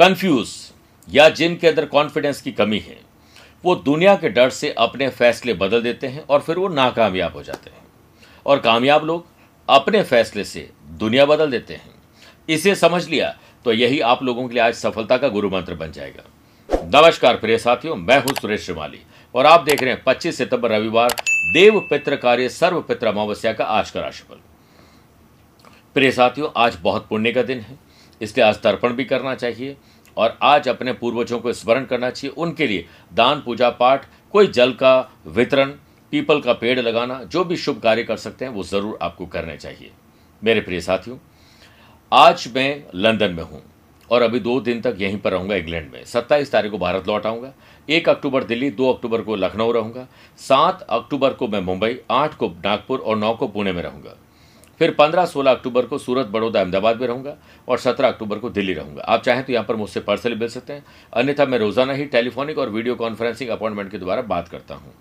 Confuse या जिनके अंदर कॉन्फिडेंस की कमी है, वो दुनिया के डर से अपने फैसले बदल देते हैं और फिर वो नाकामयाब हो जाते हैं। और कामयाब लोग अपने फैसले से दुनिया बदल देते हैं। इसे समझ लिया तो यही आप लोगों के लिए आज सफलता का गुरु मंत्र बन जाएगा। नमस्कार प्रिय साथियों, मैं हूँ सुरेश श्रीमाली और आप देख रहे हैं 25 सितंबर रविवार, देव पित्र कार्य सर्व पित्र अमावस्या का आज का राशिफल। प्रिय साथियों, आज बहुत पुण्य का दिन है। इसलिए आज तर्पण भी करना चाहिए और आज अपने पूर्वजों को स्मरण करना चाहिए। उनके लिए दान, पूजा पाठ, कोई जल का वितरण, पीपल का पेड़ लगाना, जो भी शुभ कार्य कर सकते हैं, वो ज़रूर आपको करने चाहिए। मेरे प्रिय साथियों, आज मैं लंदन में हूँ और अभी दो दिन तक यहीं पर रहूँगा, इंग्लैंड में। सत्ताईस तारीख को भारत लौट आऊँगा, एक अक्टूबर दिल्ली, दो अक्टूबर को लखनऊ रहूँगा, सात अक्टूबर को मैं मुंबई, आठ को नागपुर और नौ को पुणे में रहूँगा। फिर पंद्रह सोलह अक्टूबर को सूरत, बड़ौदा, अहमदाबाद में रहूँगा और सत्रह अक्टूबर को दिल्ली रहूँगा। आप चाहें तो यहाँ पर मुझसे पर्सनली मिल सकते हैं। अन्यथा मैं रोज़ाना ही टेलीफोनिक और वीडियो कॉन्फ्रेंसिंग अपॉइंटमेंट के द्वारा बात करता हूँ।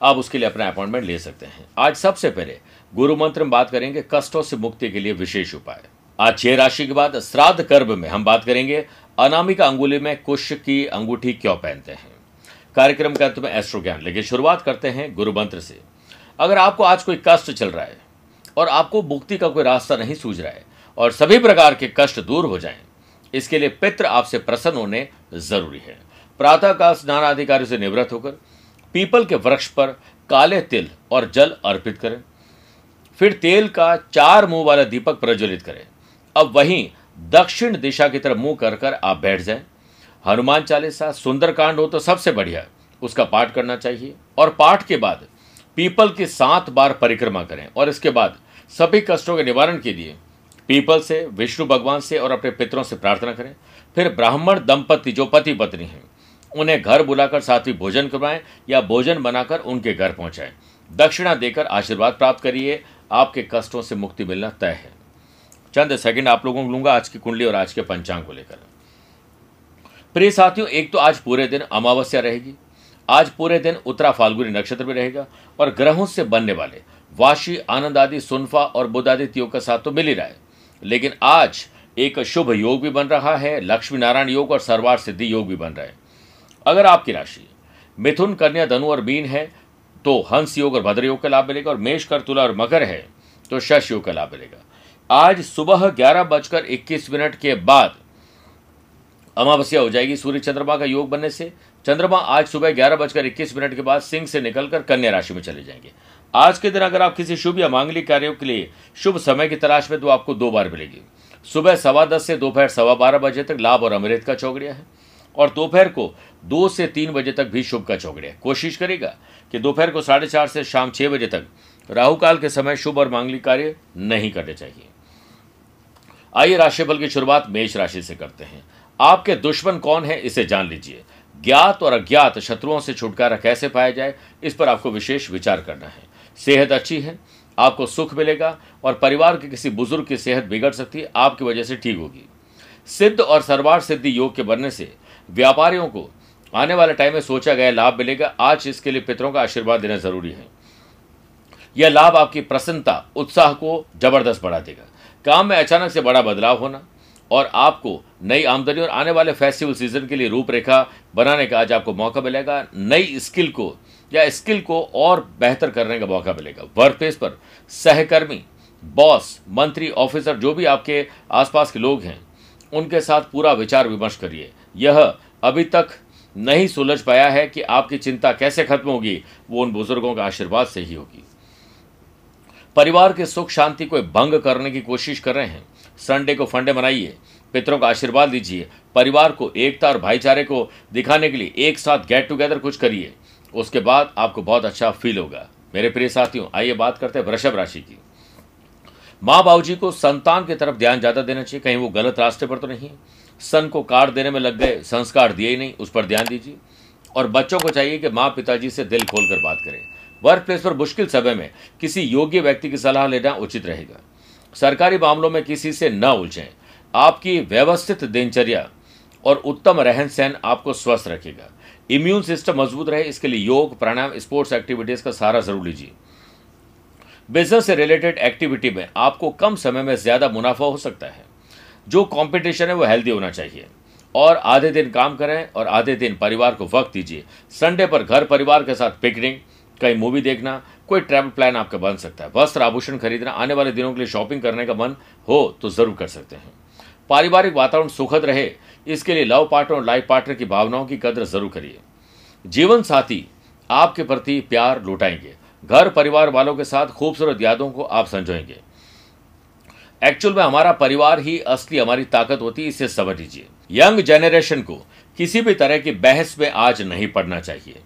आप उसके लिए अपना अपॉइंटमेंट ले सकते हैं। आज सबसे पहले गुरु मंत्र में बात करेंगे कष्टों से मुक्ति के लिए विशेष उपाय। आज छह राशि के बाद श्राद्ध गर्भ में हम बात करेंगे, अनामिका अंगुली में कुश की अंगूठी क्यों पहनते हैं? कार्यक्रम के अंत में एस्ट्रो ज्ञान लेकिन शुरुआत करते हैं गुरु मंत्र से। अगर आपको आज कोई कष्ट चल रहा है और आपको मुक्ति का कोई रास्ता नहीं सूझ रहा है और सभी प्रकार के कष्ट दूर हो जाएँ। इसके लिए पित्र आपसे प्रसन्न होने ज़रूरी है। प्रातः काल स्नान अधिकारी से निवृत्त होकर पीपल के वृक्ष पर काले तिल और जल अर्पित करें। फिर तेल का चार मुँह वाला दीपक प्रज्वलित करें। अब वहीं दक्षिण दिशा की तरफ़ मुँह कर कर आप बैठ जाएँ। हनुमान चालीसा सुंदरकांड हो तो सबसे बढ़िया, उसका पाठ करना चाहिए। और पाठ के बाद पीपल की सात बार परिक्रमा करें और इसके बाद सभी कष्टों के निवारण के लिए पीपल से, विष्णु भगवान से और अपने पितरों से प्रार्थना करें। फिर ब्राह्मण, दंपति, जो पति पत्नी हैं, उन्हें घर बुलाकर साथ ही भोजन करवाएँ या भोजन बनाकर उनके घर पहुंचाएँ। दक्षिणा देकर आशीर्वाद प्राप्त करिए। आपके कष्टों से मुक्ति मिलना तय है। चंद सेकंड आप लोगों को लूँगा आज की कुंडली और आज के पंचांग को लेकर। प्रिय साथियों, एक तो आज पूरे दिन अमावस्या रहेगी। आज पूरे दिन उत्तरा फाल्गुनी नक्षत्र में रहेगा और ग्रहों से बनने वाले वाशी, आनंद आदि, सुनफा और बुधादित्य योग का साथ तो मिल ही रहा है। लेकिन आज एक शुभ योग भी बन रहा है, लक्ष्मी नारायण योग और सर्वार सिद्धि योग भी बन रहा है। अगर आपकी राशि मिथुन, कन्या, धनु और मीन है तो हंस योग और भद्र योग का लाभ मिलेगा और मेष, कर, तुला और मकर है तो शश योग का लाभ मिलेगा। आज सुबह ग्यारह बजकर इक्कीस मिनट के बाद अमावस्या हो जाएगी सूर्य चंद्रमा का योग बनने से। चंद्रमा आज सुबह ग्यारह बजकर इक्कीस मिनट के बाद सिंह से निकलकर कन्या राशि में चले जाएँगे। आज के दिन अगर आप किसी शुभ या मांगलिक कार्यों के लिए शुभ समय की तलाश में तो आपको दो बार मिलेगी। सुबह सवा दस से दोपहर सवा बारह बजे तक लाभ और अमृत का चौकड़िया है। और दोपहर को दो से तीन बजे तक भी शुभ का चौकड़िया कोशिश करेगा कि दोपहर को साढ़े चार से शाम छह बजे तक राहु काल के समय शुभ और मांगलिक कार्य नहीं करने चाहिए। आइए राशिफल की शुरुआत मेष राशि से करते हैं। आपके दुश्मन कौन है, इसे जान लीजिए। ज्ञात और अज्ञात शत्रुओं से छुटकारा कैसे पाया जाए, इस पर आपको विशेष विचार करना है। सेहत अच्छी है, आपको सुख मिलेगा और परिवार के किसी बुज़ुर्ग की सेहत बिगड़ सकती है, आपकी वजह से ठीक होगी। सिद्ध और सर्वार सिद्धि योग के बनने से व्यापारियों को आने वाले टाइम में सोचा गया लाभ मिलेगा। आज इसके लिए पितरों का आशीर्वाद देना ज़रूरी है। यह लाभ आपकी प्रसन्नता, उत्साह को ज़बरदस्त बढ़ा देगा। काम में अचानक से बड़ा बदलाव होना और आपको नई आमदनी और आने वाले फेस्टिवल सीज़न के लिए रूपरेखा बनाने का आज आपको मौका मिलेगा। नई स्किल को या स्किल को और बेहतर करने का मौका मिलेगा। वर्क प्लेस पर सहकर्मी, बॉस, मंत्री, ऑफिसर, जो भी आपके आसपास के लोग हैं, उनके साथ पूरा विचार विमर्श करिए। यह अभी तक नहीं सुलझ पाया है कि आपकी चिंता कैसे खत्म होगी, वो उन बुज़ुर्गों का आशीर्वाद से ही होगी। परिवार के सुख शांति को भंग करने की कोशिश कर रहे हैं। संडे को फंडे मनाइए। पितरों का आशीर्वाद लीजिए परिवार को एकता और भाईचारे को दिखाने के लिए एक साथ गेट टुगेदर कुछ करिए। उसके बाद आपको बहुत अच्छा फील होगा। मेरे प्रिय साथियों, आइए बात करते हैं वृषभ राशि की। माँ बाबू जी को संतान की तरफ़ ध्यान ज़्यादा देना चाहिए, कहीं वो गलत रास्ते पर तो नहीं सन को कार्ड देने में लग गए, संस्कार दिए ही नहीं, उस पर ध्यान दीजिए। और बच्चों को चाहिए कि माँ पिताजी से दिल खोलकर बात करें। वर्क प्लेस पर मुश्किल समय में किसी योग्य व्यक्ति की सलाह लेना उचित रहेगा। सरकारी मामलों में किसी से न उलझें। आपकी व्यवस्थित दिनचर्या और उत्तम रहन सहन आपको स्वस्थ रखेगा। इम्यून सिस्टम मज़बूत रहे, इसके लिए योग, प्राणायाम, स्पोर्ट्स एक्टिविटीज़ का सहारा ज़रूर लीजिए। बिज़नेस से रिलेटेड एक्टिविटी में आपको कम समय में ज़्यादा मुनाफा हो सकता है। जो कंपटीशन है, वो हेल्दी होना चाहिए। और आधे दिन काम करें और आधे दिन परिवार को वक्त दीजिए। संडे पर घर परिवार के साथ पिकनिक, कहीं मूवी देखना, कोई ट्रैवल प्लान आपका बन सकता है। वस्त्र आभूषण खरीदना, आने वाले दिनों के लिए शॉपिंग करने का मन हो तो ज़रूर कर सकते हैं। पारिवारिक वातावरण सुखद रहे इसके लिए लव पार्टनर और लाइफ पार्टनर की भावनाओं की कदर ज़रूर करिए। जीवन साथी आपके प्रति प्यार लुटाएँगे। घर परिवार वालों के साथ खूबसूरत यादों को आप संजोएँगे। एक्चुअल में हमारा परिवार ही असली हमारी ताकत होती है, इसे समझ लीजिए। यंग जनरेशन को किसी भी तरह की बहस में आज नहीं पड़ना चाहिए।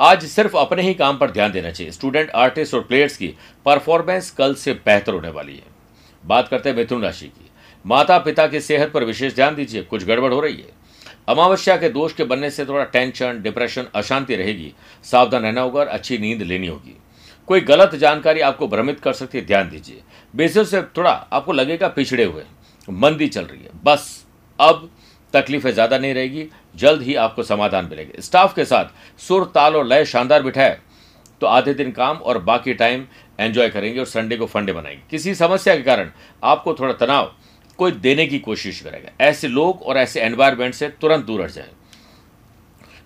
आज सिर्फ़ अपने ही काम पर ध्यान देना चाहिए। स्टूडेंट, आर्टिस्ट और प्लेयर्स की परफॉर्मेंस कल से बेहतर होने वाली है। बात करते हैं मिथुन राशि की। माता पिता की सेहत पर विशेष ध्यान दीजिए, कुछ गड़बड़ हो रही है। अमावस्या के दोष के बनने से थोड़ा टेंशन डिप्रेशन अशांति रहेगी। सावधान रहना होगा और अच्छी नींद लेनी होगी। कोई गलत जानकारी आपको भ्रमित कर सकती है, ध्यान दीजिए। बिज़नेस से थोड़ा आपको लगेगा पिछड़े हुए। मंदी चल रही है। बस, अब तकलीफें ज़्यादा नहीं रहेगी, जल्द ही आपको समाधान मिलेगा। स्टाफ के साथ सुर, ताल और लय शानदार बिठाए तो आधे दिन काम और बाकी टाइम एंजॉय करेंगे और संडे को फंडे बनाएँगे किसी समस्या के कारण आपको थोड़ा तनाव कोई देने की कोशिश करेगा। ऐसे लोग और ऐसे एनवायरमेंट से तुरंत दूर हट जाए।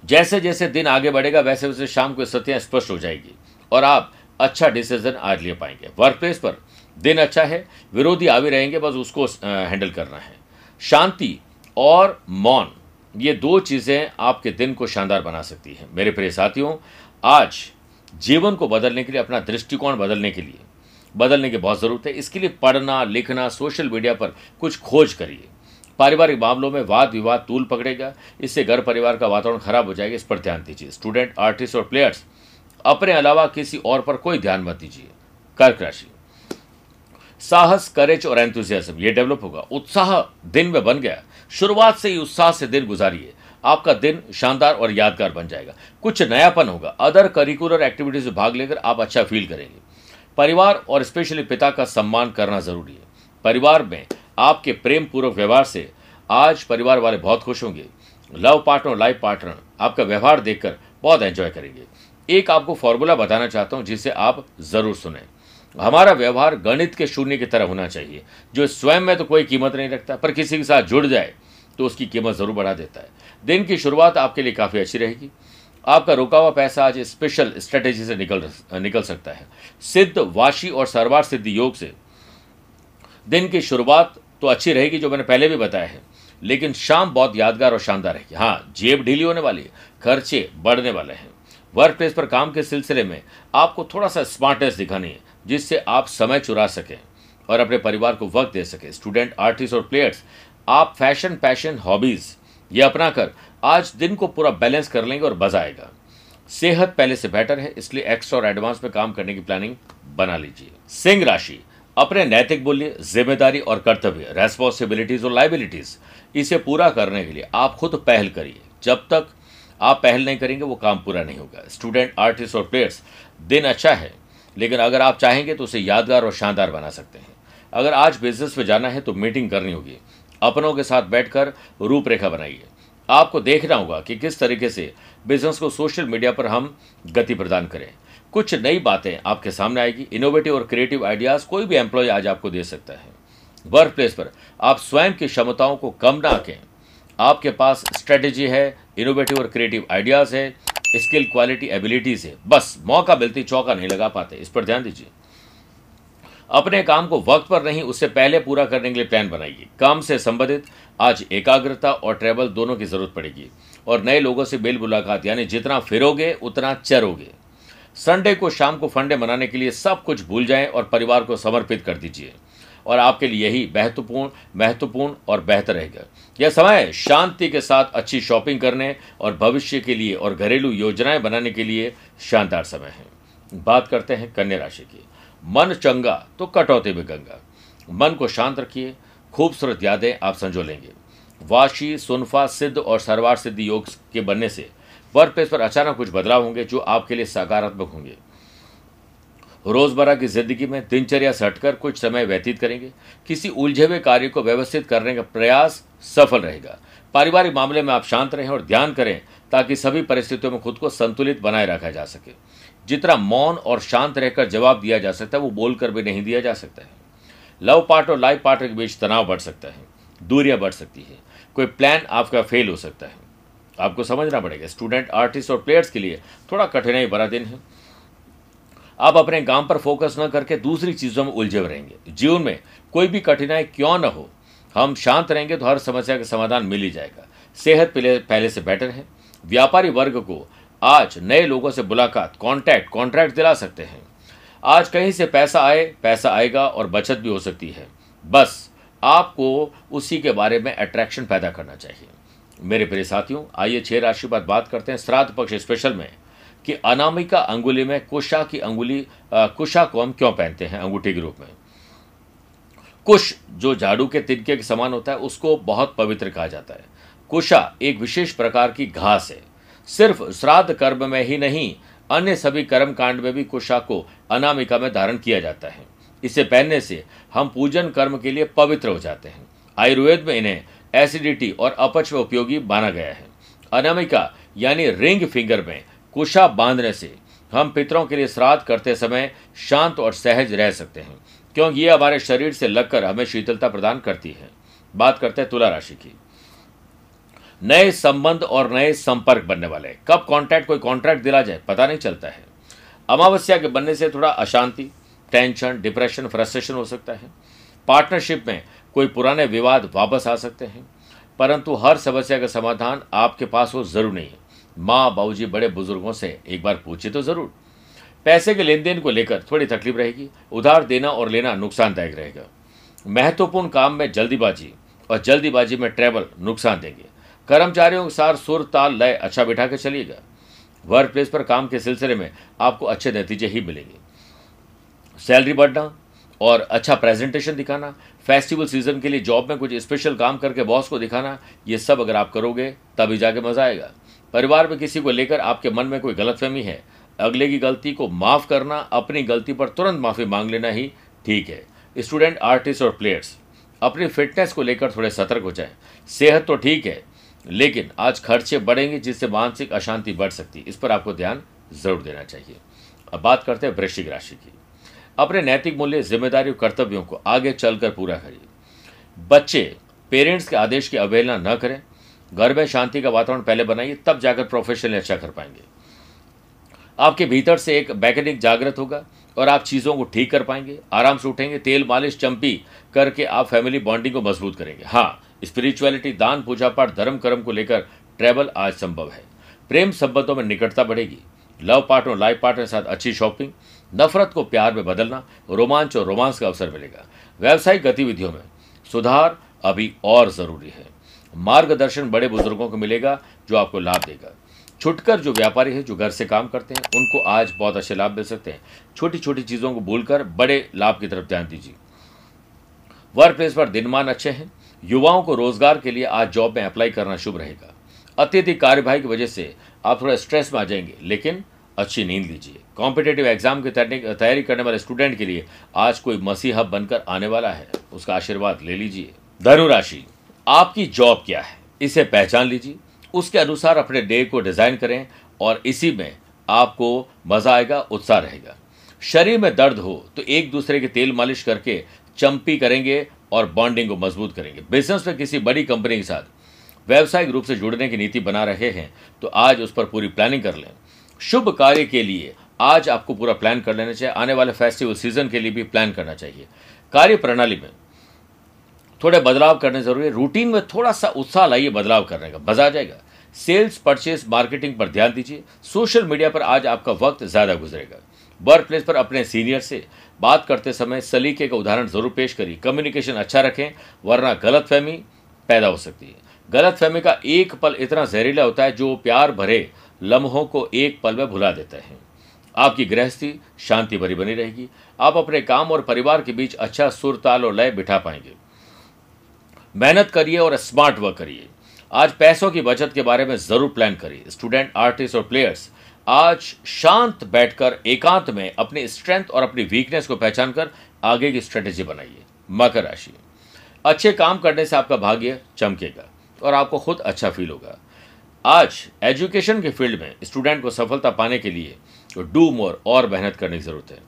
जैसे जैसे दिन आगे बढ़ेगा, वैसे वैसे शाम को स्थितियाँ स्पष्ट हो जाएगी और आप अच्छा डिसीज़न आज ले पाएँगे। वर्क प्लेस पर दिन अच्छा है, विरोधी आगे रहेंगे, बस उसको हैंडल करना है। शांति और मौन, ये दो चीज़ें आपके दिन को शानदार बना सकती हैं। मेरे प्रिय साथियों, आज जीवन को बदलने के लिए, अपना दृष्टिकोण बदलने के लिए बदलने की बहुत ज़रूरत है। इसके लिए पढ़ना, लिखना, सोशल मीडिया पर कुछ खोज करिए। पारिवारिक मामलों में वाद विवाद तूल पकड़ेगा। इससे घर परिवार का वातावरण खराब हो जाएगा, इस पर ध्यान दीजिए। स्टूडेंट, आर्टिस्ट और प्लेयर्स, अपने अलावा किसी और पर कोई ध्यान मत दीजिए। कर्क राशि। साहस करेज और एंथुजियाज्म ये डेवलप होगा। उत्साह दिन में बन गया। शुरुआत से ही उत्साह से दिन गुजारिए। आपका दिन शानदार और यादगार बन जाएगा। कुछ नयापन होगा। अदर करिकुलर एक्टिविटीज़ में भाग लेकर आप अच्छा फील करेंगे। परिवार और स्पेशली पिता का सम्मान करना ज़रूरी है। परिवार में आपके प्रेम पूर्वक व्यवहार से आज परिवार वाले बहुत खुश होंगे। लव पार्टनर लाइफ पार्टनर आपका व्यवहार देखकर बहुत एंजॉय करेंगे। एक आपको फॉर्मूला बताना चाहता हूँ, जिसे आप ज़रूर सुने। हमारा व्यवहार गणित के शून्य की तरह होना चाहिए। जो स्वयं में तो कोई कीमत नहीं रखता, पर किसी के साथ जुड़ जाए तो उसकी कीमत ज़रूर बढ़ा देता है। दिन की शुरुआत आपके लिए काफ़ी अच्छी रहेगी। आपका रुका हुआ पैसा आज स्पेशल स्ट्रेटेजी से निकल निकल सकता है। सिद्ध वाशी और सरवार सिद्ध योग से। दिन की शुरुआत तो अच्छी रहेगी जो मैंने पहले भी बताया है, लेकिन शाम बहुत यादगार और शानदार रहेगी। हाँ जेब ढीली होने वाली है, खर्चे बढ़ने वाले हैं। वर्क प्लेस पर काम के सिलसिले में आपको थोड़ा सा स्मार्टनेस दिखानी है, जिससे आप समय चुरा सकें और अपने परिवार को वक्त दे सकें। स्टूडेंट आर्टिस्ट और प्लेयर्स आप फ़ैशन पैशन हॉबीज़ ये अपना कर आज दिन को पूरा बैलेंस कर लेंगे और मज़ा आएगा। सेहत पहले से बेटर है, इसलिए एक्स्ट्रा और एडवांस में काम करने की प्लानिंग बना लीजिए। सिंह राशि, अपने नैतिक मूल्य, ज़िम्मेदारी और कर्तव्य रेस्पॉन्सिबिलिटीज और लाइबिलिटीज इसे पूरा करने के लिए आप खुद पहल करिए। जब तक आप पहल नहीं करेंगे, वो काम पूरा नहीं होगा। स्टूडेंट आर्टिस्ट और प्लेयर्स दिन अच्छा है, लेकिन अगर आप चाहेंगे तो उसे यादगार और शानदार बना सकते हैं। अगर आज बिज़नेस में जाना है तो मीटिंग करनी होगी। अपनों के साथ बैठकर रूपरेखा बनाइए। आपको देखना होगा कि किस तरीके से बिज़नेस को सोशल मीडिया पर हम गति प्रदान करें। कुछ नई बातें आपके सामने आएगी। इनोवेटिव और क्रिएटिव आइडियाज़ कोई भी एम्प्लॉय आज आपको दे सकता है। वर्क प्लेस पर आप स्वयं की क्षमताओं को कम ना आकें आपके पास स्ट्रेटेजी है इनोवेटिव और क्रिएटिव आइडियाज़ है स्किल क्वालिटी एबिलिटीज़ है। बस, मौका मिलती चौका नहीं लगा पाते। इस पर ध्यान दीजिए। अपने काम को वक्त पर नहीं, उससे पहले पूरा करने के लिए प्लान बनाइए। काम से संबंधित आज एकाग्रता और ट्रैवल दोनों की ज़रूरत पड़ेगी। और नए लोगों से बेल मुलाकात, यानी जितना फिरोगे, उतना चरोगे। संडे को शाम को फंडे मनाने के लिए सब कुछ भूल जाएँ और परिवार को समर्पित कर दीजिए। और आपके लिए यही महत्वपूर्ण महत्वपूर्ण और बेहतर रहेगा। यह समय शांति के साथ अच्छी शॉपिंग करने और भविष्य के लिए और घरेलू योजनाएँ बनाने के लिए शानदार समय है। बात करते हैं कन्या राशि की। मन चंगा तो कटौती भी गंगा। मन को शांत रखिए, खूबसूरत यादें आप संजो लेंगे वाशी, सुनफा, सिद्ध और सरवार सिद्ध योग के बनने से वर्क प्लेस पर अचानक कुछ बदलाव होंगे जो आपके लिए सकारात्मक होंगे। रोज़मर्रा की ज़िंदगी में दिनचर्या से हटकर कुछ समय व्यतीत करेंगे। किसी उलझे हुए कार्य को व्यवस्थित करने का प्रयास सफल रहेगा। पारिवारिक मामले में आप शांत रहें और ध्यान करें ताकि सभी परिस्थितियों में खुद को संतुलित बनाए रखा जा सके। जितना मौन और शांत रहकर जवाब दिया जा सकता है, वो बोलकर भी नहीं दिया जा सकता है। लव पार्ट और लाइफ पार्टनर के बीच तनाव बढ़ सकता है, दूरियाँ बढ़ सकती है, कोई प्लान आपका फेल हो सकता है। आपको समझना पड़ेगा, स्टूडेंट, आर्टिस्ट और प्लेयर्स के लिए थोड़ा कठिनाई भरा दिन है। आप अपने काम पर फोकस न करके दूसरी चीज़ों में उलझे रहेंगे। जीवन में कोई भी कठिनाई क्यों न हो, हम शांत रहेंगे तो हर समस्या का समाधान मिल ही जाएगा। सेहत पहले से बेटर है। व्यापारी वर्ग को आज नए लोगों से मुलाकात कॉन्टैक्ट कॉन्ट्रैक्ट दिला सकते हैं। आज कहीं से पैसा आए पैसा आएगा और बचत भी हो सकती है। बस आपको उसी के बारे में अट्रैक्शन पैदा करना चाहिए। मेरे प्रिय साथियों आइए छह राशि पर बात करते हैं श्राद्ध पक्ष स्पेशल में कि अनामिका अंगुली में कुशा की अंगुली आ, कुशा को हम क्यों पहनते हैं अंगूठी के रूप में? कुश जो झाड़ू के तिनके के समान होता है उसको बहुत पवित्र कहा जाता है। कुशा एक विशेष प्रकार की घास है। सिर्फ़ श्राद्ध कर्म में ही नहीं, अन्य सभी कर्म कांड में भी कुशा को अनामिका में धारण किया जाता है। इसे पहनने से हम पूजन कर्म के लिए पवित्र हो जाते हैं। आयुर्वेद में इन्हें एसिडिटी और अपच में उपयोगी माना गया है। अनामिका, यानी रिंग फिंगर में कुशा बांधने से हम पितरों के लिए श्राद्ध करते समय शांत और सहज रह सकते हैं, क्योंकि ये हमारे शरीर से लगकर हमें शीतलता प्रदान करती है। बात करते हैं तुला राशि की। नए संबंध और नए संपर्क बनने वाले हैं। कब कॉन्ट्रैक्ट कोई कॉन्ट्रैक्ट दिला जाए, पता नहीं चलता है। अमावस्या के बनने से थोड़ा अशांति टेंशन डिप्रेशन फ्रस्ट्रेशन हो सकता है। पार्टनरशिप में कोई पुराने विवाद वापस आ सकते हैं। परंतु हर समस्या का समाधान आपके पास हो ज़रूर नहीं है। माँ, बाबूजी, बड़े बुज़ुर्गों से एक बार पूछे तो ज़रूर। पैसे के लेन देन को लेकर थोड़ी तकलीफ़ रहेगी। उधार देना और लेना नुकसानदायक रहेगा। महत्वपूर्ण काम में जल्दीबाजी और जल्दीबाजी में ट्रैवल नुकसान देंगे। कर्मचारियों के साथ सुर ताल लय अच्छा बिठा के चलिएगा। वर्क प्लेस पर काम के सिलसिले में आपको अच्छे नतीजे ही मिलेंगे। सैलरी बढ़ना और अच्छा प्रेजेंटेशन दिखाना फेस्टिवल सीज़न के लिए जॉब में कुछ स्पेशल काम करके बॉस को दिखाना, ये सब अगर आप करोगे, तभी जाके मज़ा आएगा। परिवार में किसी को लेकर आपके मन में कोई गलतफहमी है, अगले की गलती को माफ़ करना, अपनी गलती पर तुरंत माफ़ी मांग लेना ही ठीक है। स्टूडेंट आर्टिस्ट और प्लेयर्स अपनी फिटनेस को लेकर थोड़े सतर्क हो जाए। सेहत तो ठीक है लेकिन आज खर्चे बढ़ेंगे जिससे मानसिक अशांति बढ़ सकती है। इस पर आपको ध्यान ज़रूर देना चाहिए। अब बात करते हैं वृश्चिक राशि की। अपने नैतिक मूल्य ज़िम्मेदारी और कर्तव्यों को आगे चलकर पूरा करिए। बच्चे, पेरेंट्स के आदेश की अवहेलना न करें। घर में शांति का वातावरण पहले बनाइए, तब जाकर प्रोफेशनली अच्छा कर पाएँगे। आपके भीतर से एक बैकेनिक जागृत होगा और आप चीज़ों को ठीक कर पाएँगे। आराम से उठेंगे, तेल मालिश, चंपी करके आप फैमिली बॉन्डिंग को मज़बूत करेंगे। हाँ स्पिरिचुअलिटी, दान पूजा पाठ धर्म, कर्म को लेकर ट्रैवल आज संभव है। प्रेम संबंधों में निकटता बढ़ेगी। लव पार्टनर, लाइफ पार्टनर के साथ अच्छी शॉपिंग, नफरत को प्यार में बदलना, रोमांच और रोमांस का अवसर मिलेगा। व्यावसायिक गतिविधियों में सुधार अभी और ज़रूरी है। मार्गदर्शन बड़े बुज़ुर्गों को मिलेगा, जो आपको लाभ देगा। छुटकर जो व्यापारी है, जो घर से काम करते हैं, उनको आज बहुत अच्छे लाभ मिल सकते हैं। छोटी छोटी चीज़ों को भूलकर बड़े लाभ की तरफ़ ध्यान दीजिए। वर्क प्लेस पर दिनमान अच्छे हैं। युवाओं को रोज़गार के लिए आज जॉब में अप्लाई करना शुभ रहेगा। अत्यधिक कार्यभाई की वजह से आप थोड़ा स्ट्रेस में आ जाएँगे, लेकिन अच्छी नींद लीजिए। कॉम्पिटेटिव एग्ज़ाम की तैयारी करने वाले स्टूडेंट के लिए आज कोई मसीहा बनकर आने वाला है, उसका आशीर्वाद ले लीजिए। धनु राशि, आपकी जॉब क्या है? इसे पहचान लीजिए। उसके अनुसार अपने डे को डिज़ाइन करें और इसी में आपको मज़ा आएगा, उत्साह रहेगा। शरीर में दर्द हो तो एक दूसरे के तेल मालिश करके चंपी करेंगे और बॉन्डिंग को मज़बूत करेंगे। बिज़नेस में किसी बड़ी कंपनी के साथ व्यावसायिक रूप से जुड़ने की नीति बना रहे हैं तो आज उस पर पूरी प्लानिंग कर लें। शुभ कार्य के लिए आज आपको पूरा प्लान कर लेना चाहिए। आने वाले फेस्टिवल सीज़न के लिए भी प्लान करना चाहिए। कार्य प्रणाली में थोड़े बदलाव करने ज़रूरी है। रूटीन में थोड़ा सा उत्साह लाइए बदलाव करने का। मज़ा आ जाएगा। सेल्स परचेस मार्केटिंग पर ध्यान दीजिए। सोशल मीडिया पर आज आपका वक्त ज़्यादा गुजरेगा। वर्क प्लेस पर अपने सीनियर से बात करते समय सलीके का उदाहरण ज़रूर पेश करिए। कम्युनिकेशन अच्छा रखें, वरना गलत फहमी पैदा हो सकती है। गलत फहमी का एक पल इतना जहरीला होता है जो प्यार भरे लम्हों को एक पल में भुला देता है। आपकी गृहस्थी, शांति भरी बनी रहेगी। आप अपने काम और परिवार के बीच अच्छा सुर ताल और लय बिठा पाएँगे। मेहनत करिए और स्मार्ट वर्क करिए। आज पैसों की बचत के बारे में ज़रूर प्लान करिए। स्टूडेंट आर्टिस्ट और प्लेयर्स आज शांत बैठकर एकांत में अपनी स्ट्रेंथ और अपनी वीकनेस को पहचान कर आगे की स्ट्रेटेजी बनाइए। मकर राशि। अच्छे काम करने से आपका भाग्य चमकेगा और आपको खुद अच्छा फील होगा। आज एजुकेशन के फ़ील्ड में स्टूडेंट को सफलता पाने के लिए डू मोर और मेहनत करने की ज़रूरत है।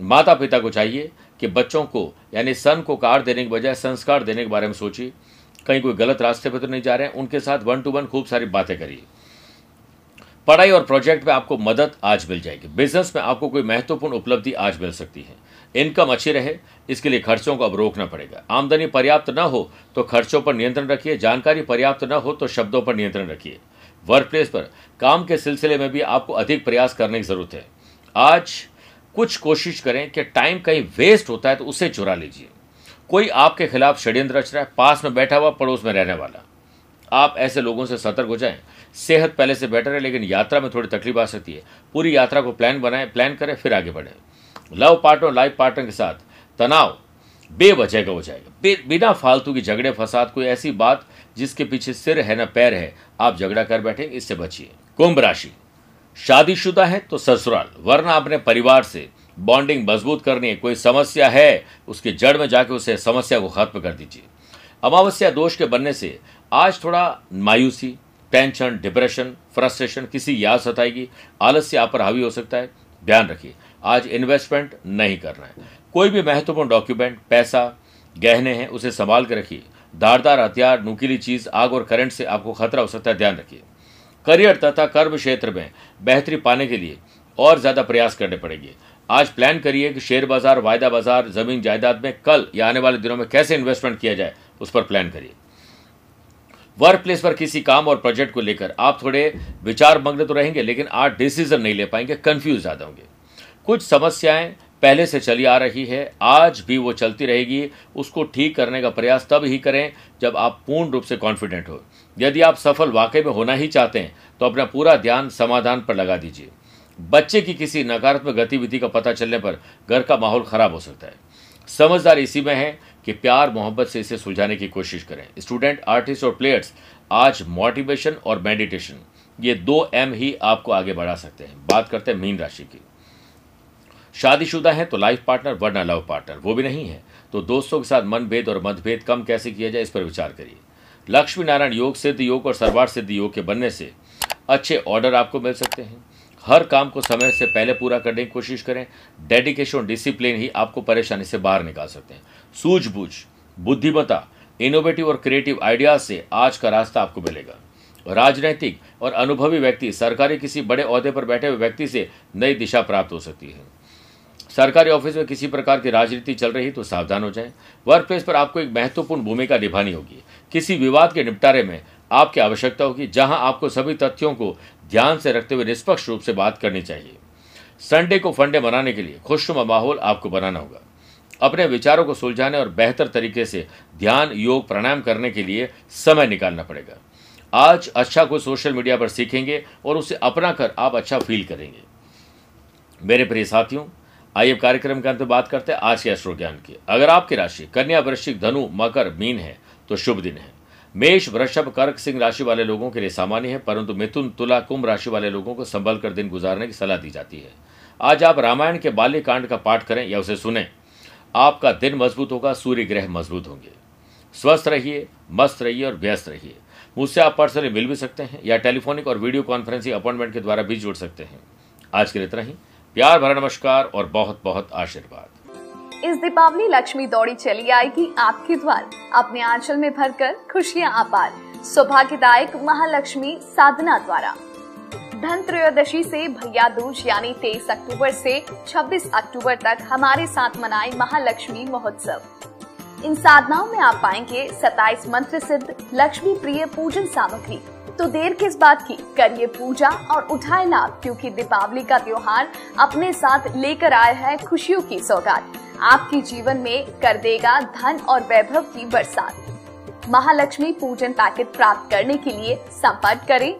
माता पिता को चाहिए कि बच्चों को, यानी सन को कार देने के बजाय संस्कार देने के बारे में सोचिए। कहीं कोई गलत रास्ते पर तो नहीं जा रहे हैं, उनके साथ वन टू वन खूब सारी बातें करिए। पढ़ाई और प्रोजेक्ट में आपको मदद आज मिल जाएगी। बिज़नेस में आपको कोई महत्वपूर्ण उपलब्धि आज मिल सकती है। इनकम अच्छी रहे, इसके लिए खर्चों को अब रोकना पड़ेगा। आमदनी पर्याप्त न हो तो खर्चों पर नियंत्रण रखिए, जानकारी पर्याप्त न हो तो शब्दों पर नियंत्रण रखिए। वर्क प्लेस पर, काम के सिलसिले में भी आपको अधिक प्रयास करने की ज़रूरत है। आज कुछ कोशिश करें कि टाइम कहीं वेस्ट होता है तो उसे चुरा लीजिए। कोई आपके खिलाफ षड्यंत्र रच रहा है, पास में बैठा हुआ, पड़ोस में रहने वाला। आप ऐसे लोगों से सतर्क हो जाएँ सेहत पहले से बेटर है, लेकिन यात्रा में थोड़ी तकलीफ़ आ सकती है। पूरी यात्रा को प्लान बनाएँ प्लान करें, फिर आगे बढ़ें। लव पार्टनर लाइफ पार्टनर के साथ तनाव बेवजह का हो जाएगा। बिना फालतू की झगड़े, फसाद, कोई ऐसी बात जिसके पीछे सिर है ना पैर है, आप झगड़ा कर बैठे, इससे बचिए। कुंभ राशि। शादीशुदा है तो ससुराल, वरना अपने परिवार से बॉन्डिंग मज़बूत करनी है। कोई समस्या है, उसके जड़ में जाके उसे समस्या को खत्म कर दीजिए। अमावस्या दोष के बनने से आज थोड़ा मायूसी टेंशन, डिप्रेशन, फ्रस्ट्रेशन किसी याद सताएगी, आलस्य आप पर हावी हो सकता है। ध्यान रखिए, आज इन्वेस्टमेंट नहीं करना है। कोई भी महत्वपूर्ण डॉक्यूमेंट पैसा, गहने हैं, उसे संभाल कर रखिए। धारदार, हथियार, नुकीली चीज़, आग और करंट से आपको खतरा हो सकता है, ध्यान रखिए। करियर तथा कर्म क्षेत्र में बेहतरी पाने के लिए और ज़्यादा प्रयास करने पड़ेंगे। आज प्लान करिए कि शेयर बाज़ार, वायदा बाज़ार, ज़मीन, जायदाद में कल या आने वाले दिनों में कैसे इन्वेस्टमेंट किया जाए, उस पर प्लान करिए। वर्क प्लेस पर किसी काम और प्रोजेक्ट को लेकर। आप थोड़े विचार मग्न तो रहेंगे, लेकिन आज डिसीज़न नहीं ले पाएँगे कंफ्यूज ज़्यादा होंगे। कुछ समस्याएँ पहले से चली आ रही है, आज भी वो चलती रहेगी। उसको ठीक करने का प्रयास तब ही करें जब आप पूर्ण रूप से कॉन्फिडेंट हो। यदि आप सफल वाकई में होना ही चाहते हैं तो अपना पूरा ध्यान समाधान पर लगा दीजिए। बच्चे की किसी नकारात्मक गतिविधि का पता चलने पर घर का माहौल खराब हो सकता है। समझदार इसी में है कि प्यार, मोहब्बत से इसे सुलझाने की कोशिश करें। स्टूडेंट आर्टिस्ट और प्लेयर्स आज मोटिवेशन और मेडिटेशन ये दो एम ही आपको आगे बढ़ा सकते हैं। बात करते हैं मीन राशि की। शादीशुदा है तो लाइफ पार्टनर वरना लव पार्टनर वो भी नहीं है। तो दोस्तों के साथ मनभेद और मतभेद कम कैसे किया जाए, इस पर विचार करिए। लक्ष्मी नारायण योग, सिद्ध योग और सर्वार सिद्ध योग के बनने से अच्छे ऑर्डर आपको मिल सकते हैं। हर काम को समय से पहले पूरा करने की कोशिश करें। डेडिकेशन डिसिप्लिन ही आपको परेशानी से बाहर निकाल सकते हैं। सूझबूझ बुद्धिमता इनोवेटिव और क्रिएटिव आइडियाज़ से आज का रास्ता आपको मिलेगा। राजनैतिक और अनुभवी व्यक्ति, सरकारी किसी बड़े अहदे पर बैठे हुए व्यक्ति से नई दिशा प्राप्त हो सकती है। सरकारी ऑफ़िस में किसी प्रकार की राजनीति चल रही तो सावधान हो जाए। वर्क प्लेस पर आपको एक महत्वपूर्ण भूमिका निभानी होगी। किसी विवाद के निपटारे में आपकी आवश्यकता होगी, जहाँ आपको सभी तथ्यों को ध्यान से रखते हुए निष्पक्ष रूप से बात करनी चाहिए। संडे को फंडे बनाने के लिए खुशनुमा माहौल आपको बनाना होगा। अपने विचारों को सुलझाने और बेहतर तरीके से ध्यान, योग, प्राणायाम करने के लिए समय निकालना पड़ेगा। आज अच्छा कोई सोशल मीडिया पर सीखेंगे और उसे अपना कर आप अच्छा फील करेंगे। मेरे प्रिय साथियों, आइए कार्यक्रम के अंत में बात करते हैं आज के अश्रो ज्ञान की। अगर आपकी राशि कन्या, वृश्चिक, धनु, मकर, मीन है तो शुभ दिन है। मेष, वृषभ, कर्क, सिंह राशि वाले लोगों के लिए सामान्य है, परंतु मिथुन, तुला, कुंभ राशि वाले लोगों को संभल कर दिन गुजारने की सलाह दी जाती है। आज आप रामायण के बाल्य कांड का पाठ करें या उसे सुने। आपका दिन मज़बूत होगा सूर्य ग्रह मज़बूत होंगे। स्वस्थ रहिए, मस्त रहिए और व्यस्त रहिए। मुझसे आप पर्सनली मिल भी सकते हैं या टेलीफोनिक और वीडियो कॉन्फ्रेंसिंग अपॉइंटमेंट के द्वारा भी जुड़ सकते हैं। आज के लिए इतना ही। प्यार भरा नमस्कार और बहुत बहुत आशीर्वाद। इस दीपावली लक्ष्मी दौड़ी चली आएगी आपके द्वार। अपने आंचल में भरकर खुशियाँ अपार सौभाग्यदायक महालक्ष्मी साधना द्वारा। धन त्रयोदशी से भैया दूज, यानी 23 अक्टूबर से 26 अक्टूबर तक हमारे साथ मनाए महालक्ष्मी महोत्सव। इन साधनाओं में आप पाएँगे 27 मंत्र सिद्ध लक्ष्मी प्रिय पूजन सामग्री। तो देर किस बात की? करिए पूजा और उठाए लाभ, क्योंकि दीपावली का त्योहार अपने साथ लेकर आया है खुशियों की सौगात। आपके जीवन में कर देगा धन और वैभव की बरसात। महालक्ष्मी पूजन पैकेट प्राप्त करने के लिए संपर्क करें।